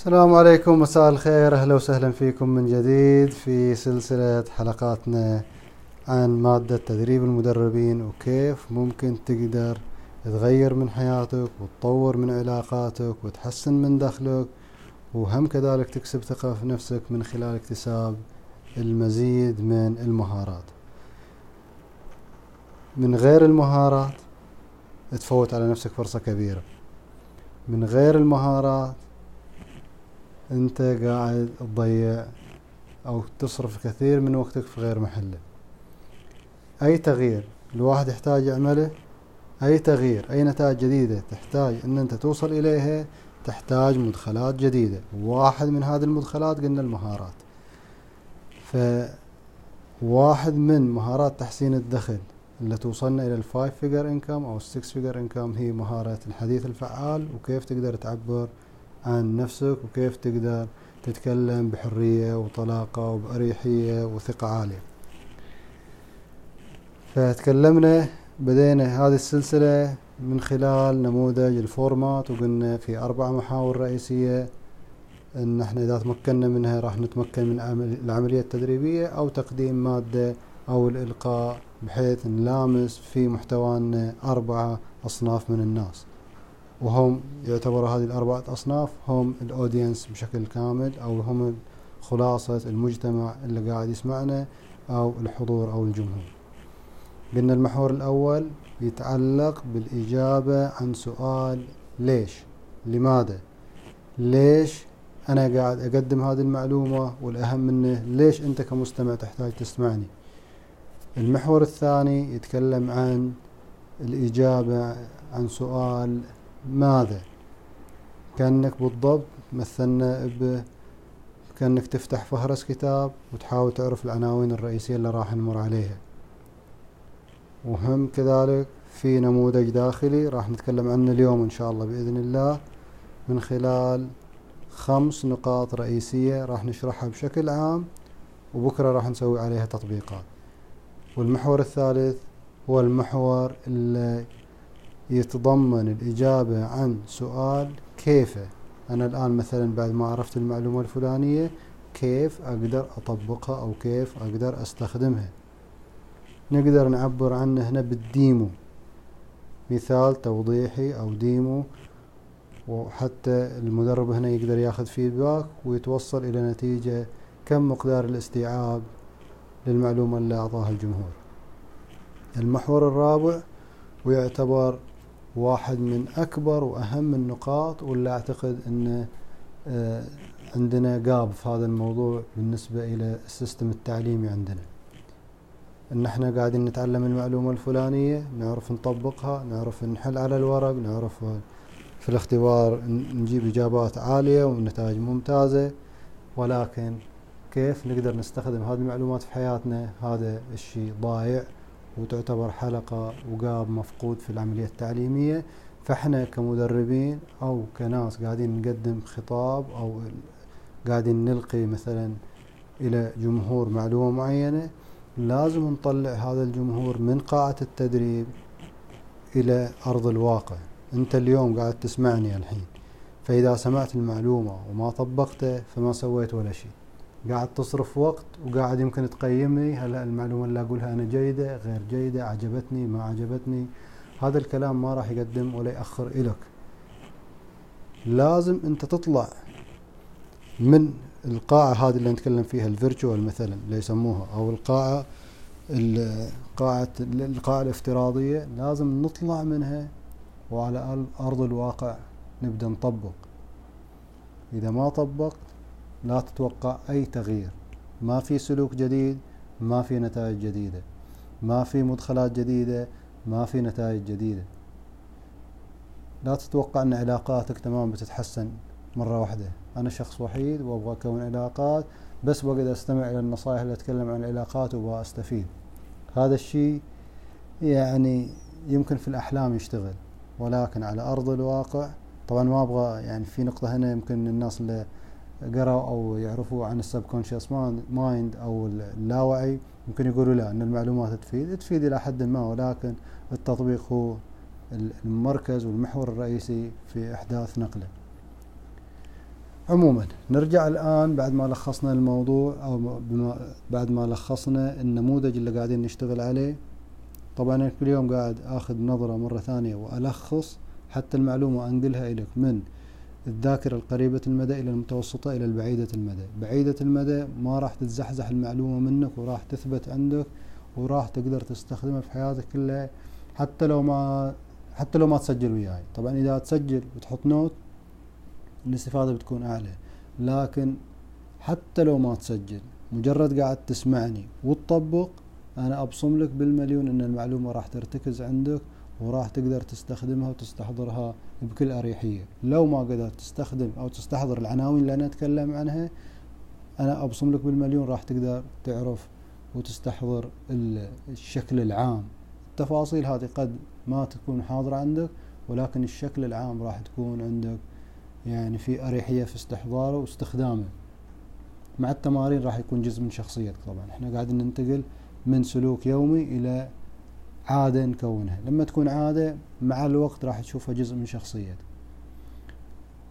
السلام عليكم مساء الخير. أهلا وسهلا فيكم من جديد في سلسلة حلقاتنا عن مادة تدريب المدربين وكيف ممكن تقدر تغير من حياتك وتطور من علاقاتك وتحسن من دخلك وهم كذلك تكسب ثقة في نفسك من خلال اكتساب المزيد من المهارات. من غير المهارات تفوت على نفسك فرصة كبيرة. من غير المهارات أنت قاعد تضيع أو تصرف كثير من وقتك في غير محله. أي تغيير الواحد يحتاج يعمله؟ أي تغيير؟ أي نتائج جديدة تحتاج إن أنت توصل إليها؟ تحتاج مدخلات جديدة. واحد من هذه المدخلات قلنا المهارات. فواحد من مهارات تحسين الدخل اللي توصلنا إلى ال five figure income أو ال six figure income هي مهارة الحديث الفعال وكيف تقدر تعبر عن نفسك وكيف تقدر تتكلم بحرية وطلاقة وبأريحية وثقة عالية. فتكلمنا بدينا هذه السلسلة من خلال نموذج ال 4MAT وقلنا في أربع محاور رئيسية إن إحنا إذا تمكنا منها راح نتمكن من العملية التدريبية أو تقديم مادة أو الإلقاء بحيث نلامس في محتوانا أربعة أصناف من الناس. وهم يعتبروا هذه الأربعة أصناف هم الأودينس بشكل كامل أو هم خلاصة المجتمع اللي قاعد يسمعنا أو الحضور أو الجمهور. قلنا المحور الأول يتعلق بالإجابة عن سؤال ليش؟ لماذا؟ ليش أنا قاعد أقدم هذه المعلومة والأهم منه ليش أنت كمستمع تحتاج تسمعني؟ المحور الثاني يتكلم عن الإجابة عن سؤال ماذا؟ كأنك بالضبط مثلنا ب كأنك تفتح فهرس كتاب وتحاول تعرف العناوين الرئيسية اللي راح نمر عليها. وهم كذلك في نموذج داخلي راح نتكلم عنه اليوم إن شاء الله بإذن الله. من خلال خمس نقاط رئيسية راح نشرحها بشكل عام وبكرة راح نسوي عليها تطبيقات. والمحور الثالث هو المحور اللي يتضمن الإجابة عن سؤال كيف؟ أنا الآن مثلا بعد ما عرفت المعلومة الفلانية كيف أقدر أطبقها أو كيف أقدر أستخدمها؟ نقدر نعبر عنه هنا بالديمو. مثال توضيحي أو demo وحتى المدرب هنا يقدر ياخذ feedback ويتوصل إلى نتيجة كم مقدار الاستيعاب للمعلومة اللي أعطاها الجمهور. المحور الرابع ويعتبر واحد من أكبر وأهم النقاط واللي أعتقد أن آه، عندنا gap في هذا الموضوع بالنسبة إلى ال system التعليمي عندنا. إن إحنا قاعدين نتعلم المعلومة الفلانية نعرف نطبقها نعرف نحل على الورق نعرف في الاختبار نجيب إجابات عالية ونتائج ممتازة. ولكن كيف نقدر نستخدم هذه المعلومات في حياتنا؟ هذا الشيء ضايع. وتعتبر حلقة وقاب مفقود في العملية التعليمية فإحنا كمدربين أو كناس قاعدين نقدم خطاب أو قاعدين نلقي مثلا إلى جمهور معلومة معينة لازم نطلع هذا الجمهور من قاعة التدريب إلى أرض الواقع. أنت اليوم قاعد تسمعني الحين فإذا سمعت المعلومة وما طبقته فما سويت ولا شيء. قاعد تصرف وقت وقاعد يمكن تقيمني. هل المعلومة اللي أقولها أنا جيدة غير جيدة عجبتني ما عجبتني هذا الكلام ما راح يقدم ولا يأخر إلك. لازم أنت تطلع من القاعة هذه اللي نتكلم فيها الفيرتشوال مثلا اللي يسموها أو القاعة القاعة القاعة الافتراضية. لازم نطلع منها وعلى أرض الواقع نبدأ نطبق. إذا ما طبقت لا تتوقع أي تغيير. ما في سلوك جديد ما في نتائج جديدة. ما في مدخلات جديدة ما في نتائج جديدة. لا تتوقع أن علاقاتك تمام بتتحسن مرة واحدة. أنا شخص وحيد وأبغى أكون علاقات بس بقعد أستمع إلى النصائح اللي أتكلم عن العلاقات وأبغى أستفيد هذا الشيء يعني يمكن في الأحلام يشتغل ولكن على أرض الواقع طبعا ما أبغى يعني في نقطة هنا يمكن الناس اللي قرأوا أو يعرفوا عن ال subconscious mind أو اللاوعي ممكن يقولوا لا أن المعلومات تفيد. تفيد إلى حد ما ولكن التطبيق هو المركز والمحور الرئيسي في إحداث نقله. عموما نرجع الآن بعد ما لخصنا الموضوع أو بما بعد ما لخصنا النموذج اللي قاعدين نشتغل عليه. طبعا أنا كل يوم قاعد أخذ نظرة مرة ثانية وألخص حتى المعلومة أنقلها إليك من الذاكرة القريبة المدى إلى المتوسطة إلى البعيدة المدى. بعيدة المدى ما راح تتزحزح المعلومة منك وراح تثبت عندك وراح تقدر تستخدمها في حياتك كلها حتى لو ما حتى لو ما تسجل وياي. طبعا إذا تسجل وتحط نوت الاستفادة بتكون أعلى. لكن حتى لو ما تسجل مجرد قاعد تسمعني وتطبق أنا أبصم لك بالمليون أن المعلومة راح ترتكز عندك وراح تقدر تستخدمها وتستحضرها بكل أريحية. لو ما قدرت تستخدم أو تستحضر العناوين اللي أنا أتكلم عنها أنا أبصم لك بالمليون راح تقدر تعرف وتستحضر الشكل العام. التفاصيل هذه قد ما تكون حاضرة عندك ولكن الشكل العام راح تكون عندك يعني في أريحية في استحضاره واستخدامه. مع التمارين راح يكون جزء من شخصيتك طبعا. إحنا قاعدين ننتقل من سلوك يومي إلى عادة نكونها. لما تكون عادة مع الوقت راح تشوفها جزء من شخصيتك.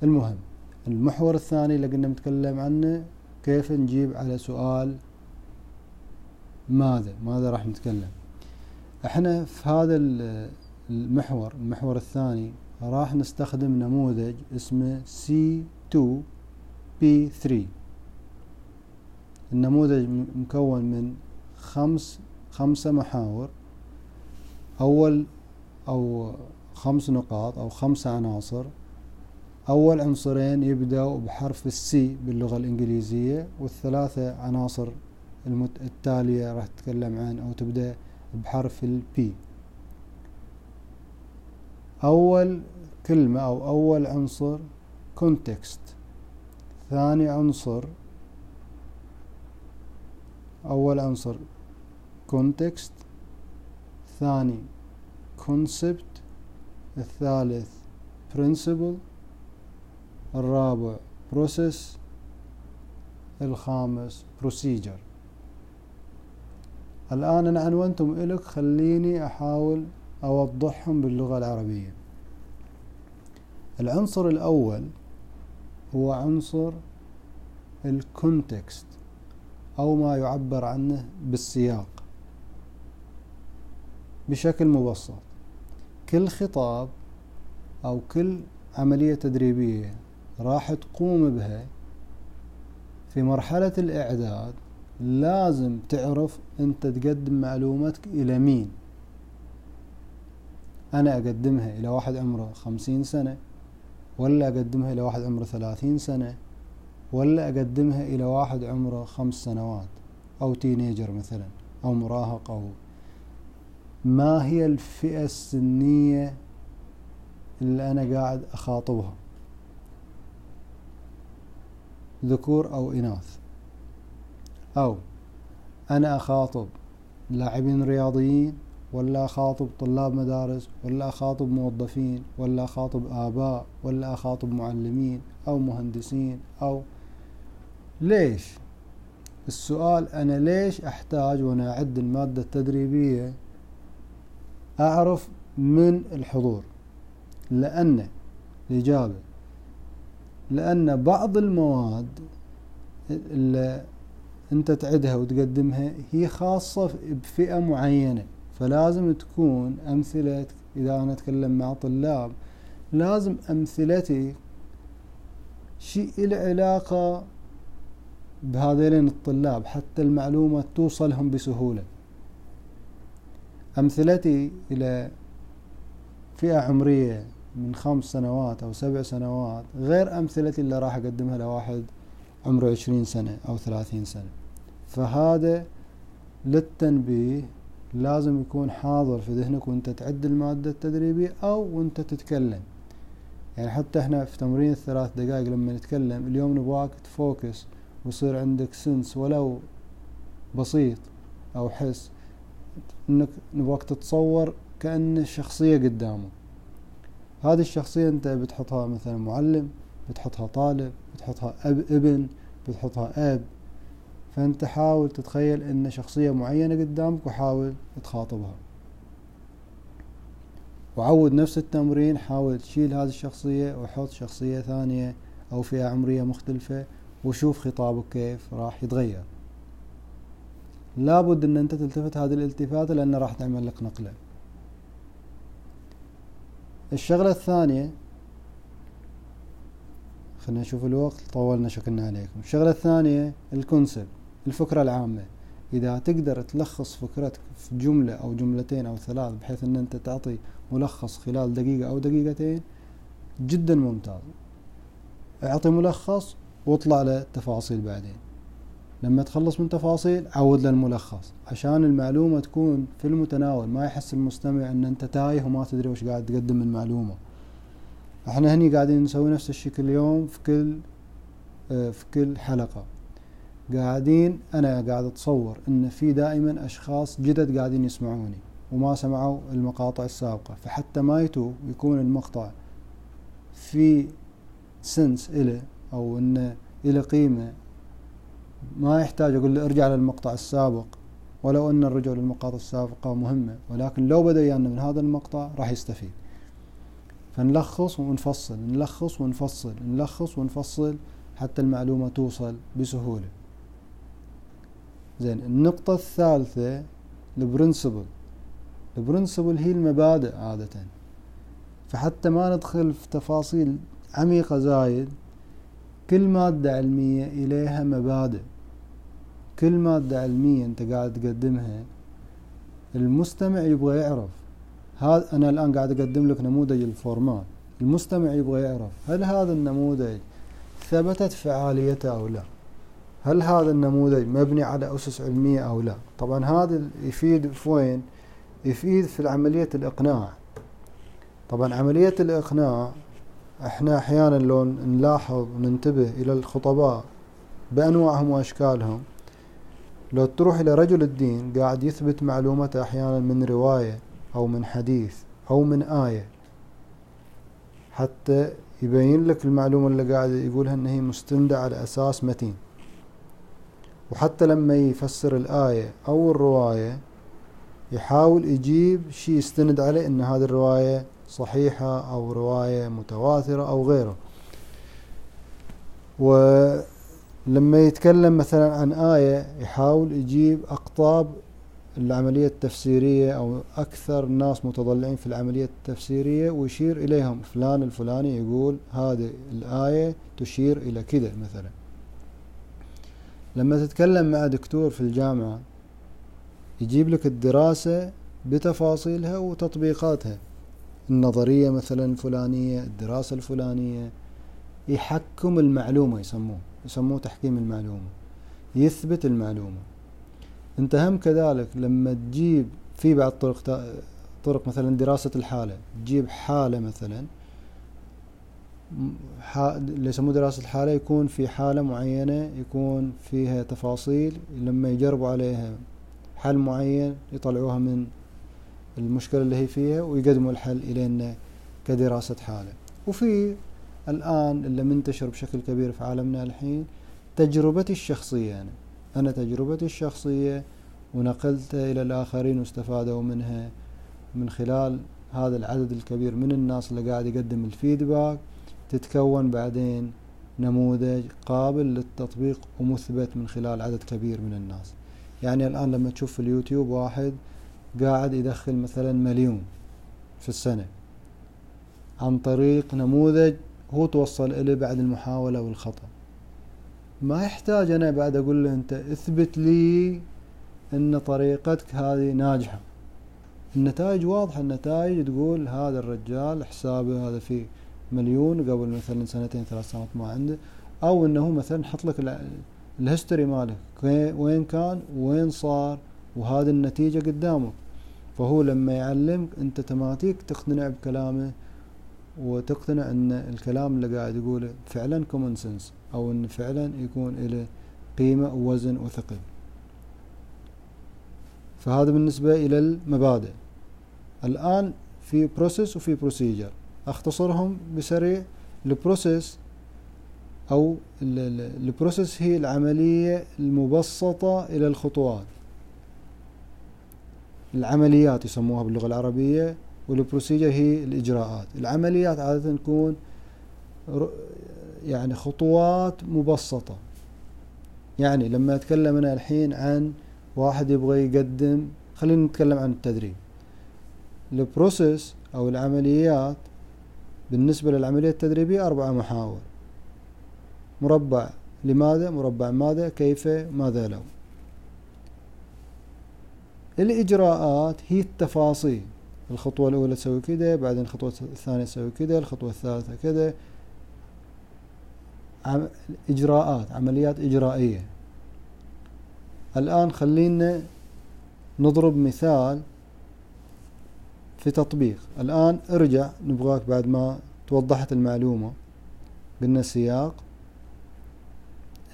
المهم المحور الثاني اللي قلنا نتكلم عنه كيف نجيب على سؤال ماذا؟ ماذا راح نتكلم؟ إحنا في هذا المحور المحور الثاني راح نستخدم نموذج اسمه C2P3 النموذج مكون من خمس خمسة محاور. أول أو خمس نقاط أو خمسة عناصر. أول عنصرين يبدأوا بحرف السي باللغة الإنجليزية والثلاثة عناصر التالية راح تتكلم عن أو تبدأ بحرف البي أول كلمة أو أول عنصر context. ثاني عنصر أول عنصر context. الثاني concept الثالث principle الرابع process الخامس procedure. الآن أنا عنونتم إلك خليني أحاول أوضحهم باللغة العربية. العنصر الأول هو عنصر الكونتكست أو ما يعبر عنه بالسياق. بشكل مبسط. كل خطاب أو كل عملية تدريبية راح تقوم بها في مرحلة الإعداد لازم تعرف أنت تقدم معلوماتك إلى مين. أنا أقدمها إلى واحد عمره خمسين سنة ولا أقدمها إلى واحد عمره ثلاثين سنة ولا أقدمها إلى واحد عمره خمس سنوات أو تينيجر مثلا أو مراهق أو ما هي الفئة السنية اللي أنا قاعد أخاطبها؟ ذكور أو إناث. أو أنا أخاطب لاعبين رياضيين ولا أخاطب طلاب مدارس ولا أخاطب موظفين ولا أخاطب آباء ولا أخاطب معلمين أو مهندسين أو ليش؟ السؤال أنا ليش أحتاج وأنا أعد المادة التدريبية أعرف من الحضور لأن الإجابة لأن بعض المواد اللي أنت تعدها وتقدمها هي خاصة بفئة معينة فلازم تكون أمثلة إذا أنا أتكلم مع طلاب لازم أمثلتي شيء له علاقة بهذين الطلاب حتى المعلومة توصلهم بسهولة. أمثلتي إلى فئة عمرية من خمس سنوات أو سبع سنوات غير أمثلتي اللي راح أقدمها لواحد عمره عشرين سنة أو ثلاثين سنة. فهذا للتنبيه لازم يكون حاضر في ذهنك وأنت تعد المادة التدريبية أو وأنت تتكلم. يعني حتى إحنا في تمرين الثلاث دقائق لما نتكلم اليوم نبغاك تفوكس ويصير عندك سنس ولو بسيط أو حس. إنك نبغاك تتصور كأن شخصية قدامك هذه الشخصية أنت بتحطها مثلا معلم بتحطها طالب بتحطها أب ابن بتحطها أب. فأنت حاول تتخيل إن شخصية معينة قدامك وحاول تخاطبها. وعود نفس التمرين حاول تشيل هذه الشخصية وحط شخصية ثانية أو فئة عمرية مختلفة وشوف خطابك كيف راح يتغير. لابد إن أنت تلتفت هذه الالتفاتة لأن راح تعمل لك نقلة. الشغلة الثانية خلينا نشوف الوقت طولنا شكلنا عليكم. الشغلة الثانية الكونسبت الفكرة العامة. إذا تقدر تلخص فكرتك في جملة أو جملتين أو ثلاث بحيث أن أنت تعطي ملخص خلال دقيقة أو دقيقتين جدا ممتاز. أعطي ملخص واطلع للتفاصيل بعدين. لما تخلص من تفاصيل عود للملخص. عشان المعلومة تكون في المتناول ما يحس المستمع إن أنت تايه وما تدري وش قاعد تقدم من معلومة. إحنا هني قاعدين نسوي نفس الشيء كل يوم في كل آه، في كل حلقة. قاعدين أنا قاعد أتصور إن في دائما أشخاص جدد قاعدين يسمعوني وما سمعوا المقاطع السابقة. فحتى ما يتوه يكون المقطع في سنس إله أو إنه إله قيمة ما يحتاج أقول له ارجع للمقطع السابق ولو أن الرجوع للمقاطع السابقة مهمة ولكن لو بدأ يعني من هذا المقطع راح يستفيد. فنلخص ونفصل نلخص ونفصل نلخص ونفصل حتى المعلومة توصل بسهولة. زين النقطة الثالثة البرنسبل. البرنسبل هي المبادئ عادة. فحتى ما ندخل في تفاصيل عميقة زايد كل مادة علمية إليها مبادئ. كل مادة علمية أنت قاعد تقدمها المستمع يبغى يعرف. هذا أنا الآن قاعد أقدم لك نموذج الفورمات. المستمع يبغى يعرف هل هذا النموذج ثبتت فعاليته أو لا. هل هذا النموذج مبني على أسس علمية أو لا. طبعا هذا يفيد في وين يفيد في عملية الإقناع. طبعا عملية الإقناع إحنا أحيانا لو نلاحظ وننتبه إلى الخطباء بأنواعهم وأشكالهم لو تروح إلى رجل الدين قاعد يثبت معلومته أحيانا من رواية أو من حديث أو من آية حتى يبين لك المعلومة اللي قاعد يقولها ان هي مستندة على أساس متين. وحتى لما يفسر الآية أو الرواية يحاول يجيب شيء يستند عليه إن هذه الرواية صحيحة أو رواية متواترة أو غيره. ولما يتكلم مثلا عن آية يحاول يجيب أقطاب العملية التفسيرية أو أكثر الناس متضلعين في العملية التفسيرية ويشير إليهم. فلان الفلاني يقول هذه الآية تشير إلى كذا مثلا. لما تتكلم مع دكتور في الجامعة يجيب لك الدراسة بتفاصيلها وتطبيقاتها. النظرية مثلا الفلانية الدراسة الفلانية يحكم المعلومة يسموه يسموه تحكيم المعلومة يثبت المعلومة. أنت هم كذلك لما تجيب في بعض طرق طرق مثلا دراسة الحالة تجيب حالة مثلا اللي يسموه دراسة الحالة يكون في حالة معينة يكون فيها تفاصيل لما يجربوا عليها حل معين يطلعوها من المشكلة اللي هي فيها ويقدموا الحل إلينا كدراسة حالة. وفي الآن اللي منتشر بشكل كبير في عالمنا الحين تجربتي الشخصية. أنا أنا تجربتي الشخصية ونقلتها إلى الآخرين واستفادوا منها من خلال هذا العدد الكبير من الناس اللي قاعد يقدم الفيدباك تتكون بعدين نموذج قابل للتطبيق ومثبت من خلال عدد كبير من الناس. يعني الآن لما تشوف في اليوتيوب واحد قاعد يدخل مثلا مليون في السنة عن طريق نموذج هو توصل إليه بعد المحاولة والخطأ. ما يحتاج أنا بعد أقول له أنت اثبت لي أن طريقتك هذه ناجحة. النتائج واضحة النتائج تقول هذا الرجال حسابه هذا فيه مليون قبل مثلا سنتين ثلاث سنوات ما عنده أو أنه مثلا حط لك الهيستوري مالك وين كان وين صار وهذه النتيجة قدامك. فهو لما يعلمك automatically تقتنع بكلامه وتقتنع أن الكلام اللي قاعد يقوله فعلا common sense أو أن فعلا يكون له قيمة ووزن وثقل. فهذا بالنسبة إلى المبادئ. الآن في process وفي procedure أختصرهم بسريع. ال process أو ال process هي العملية المبسطة إلى الخطوات. العمليات يسموها باللغة العربية وال procedure هي الإجراءات. العمليات عادة تكون يعني خطوات مبسطة. يعني لما أتكلم أنا الحين عن واحد يبغى يقدم خلينا نتكلم عن التدريب. ال process أو العمليات بالنسبة للعملية التدريبية أربعة محاور. مربع لماذا مربع ماذا كيف ماذا لو الإجراءات هي التفاصيل. الخطوة الأولى تسوي كذا بعدين الخطوة الثانية تسوي كذا الخطوة الثالثة كذا عم إجراءات عمليات إجرائية. الآن خلينا نضرب مثال في تطبيق. الآن ارجع نبغاك بعد ما توضحت المعلومة. قلنا سياق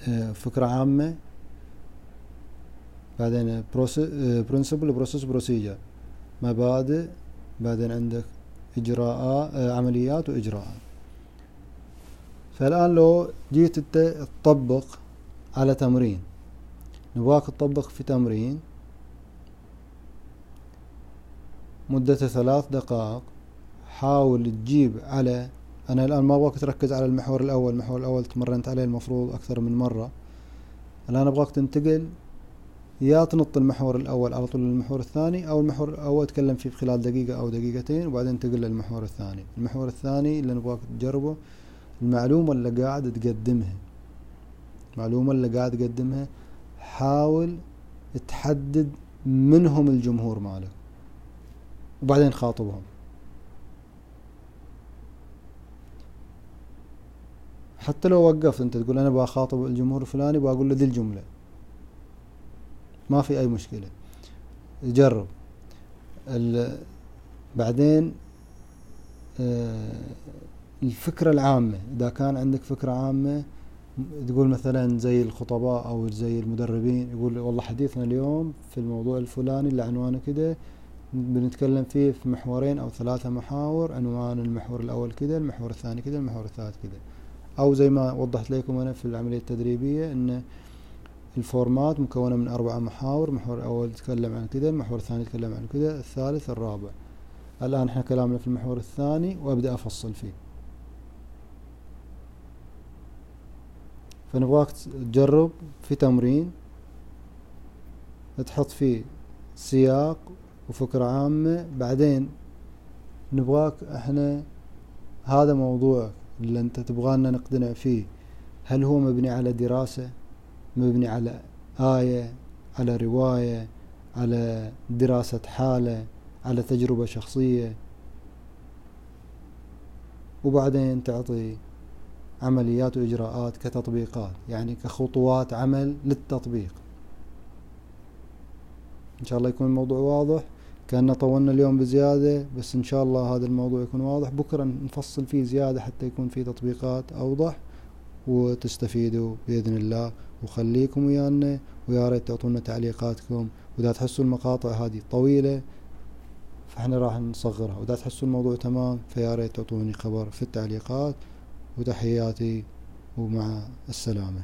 آه، فكرة عامة. بعدين principle process procedure مبادئ بعدين عندك إجراءات آه، عمليات وإجراءات. فالآن لو جيت انت تطبق على تمرين نبغاك تطبق في تمرين مدته ثلاث دقائق حاول تجيب على أنا الآن ما أبغاك تركز على المحور الأول المحور الأول تمرنت عليه المفروض أكثر من مرة. الآن أبغاك تنتقل يا تنط المحور الأول على طول للمحور الثاني أو المحور الأول تكلم فيه خلال دقيقة أو دقيقتين وبعدين تنتقل للمحور الثاني. المحور الثاني اللي نبغاك تجربه المعلومة اللي قاعد تقدمها. المعلومة اللي قاعد تقدمها حاول تحدد منهم الجمهور مالك وبعدين خاطبهم. حتى لو وقفت أنت تقول أنا بخاطب الجمهور الفلاني بقول له ذي الجملة. ما في أي مشكلة. جرب. بعدين آه، الفكرة العامة. إذا كان عندك فكرة عامة تقول مثلا زي الخطباء أو زي المدربين يقول والله حديثنا اليوم في الموضوع الفلاني اللي عنوانه كده بنتكلم فيه في محورين أو ثلاثة محاور عنوان المحور الأول كده المحور الثاني كده المحور الثالث كده. أو زي ما وضحت لكم أنا في العملية التدريبية إن الفورمات مكونة من أربع محاور المحور الأول يتكلم عن كده المحور الثاني يتكلم عن كده الثالث الرابع. الآن إحنا كلامنا في المحور الثاني وأبدأ أفصل فيه. فنبغاك تجرب في تمرين. تحط فيه سياق وفكرة عامة. بعدين نبغاك إحنا هذا موضوع اللي أنت تبغانا نقتنع فيه. هل هو مبني على دراسة؟ مبني على آية على رواية على دراسة حالة على تجربة شخصية. وبعدين تعطي عمليات وإجراءات كتطبيقات يعني كخطوات عمل للتطبيق. إن شاء الله يكون الموضوع واضح. كأننا طولنا اليوم بزيادة بس إن شاء الله هذا الموضوع يكون واضح. بكرة نفصل فيه زيادة حتى يكون فيه تطبيقات أوضح. وتستفيدوا بإذن الله. وخليكم ويانا ويا ريت تعطونا تعليقاتكم. وإذا تحسوا المقاطع هذه طويلة فإحنا راح نصغرها. وإذا تحسوا الموضوع تمام فيا ريت تعطوني خبر في التعليقات. وتحياتي ومع السلامة.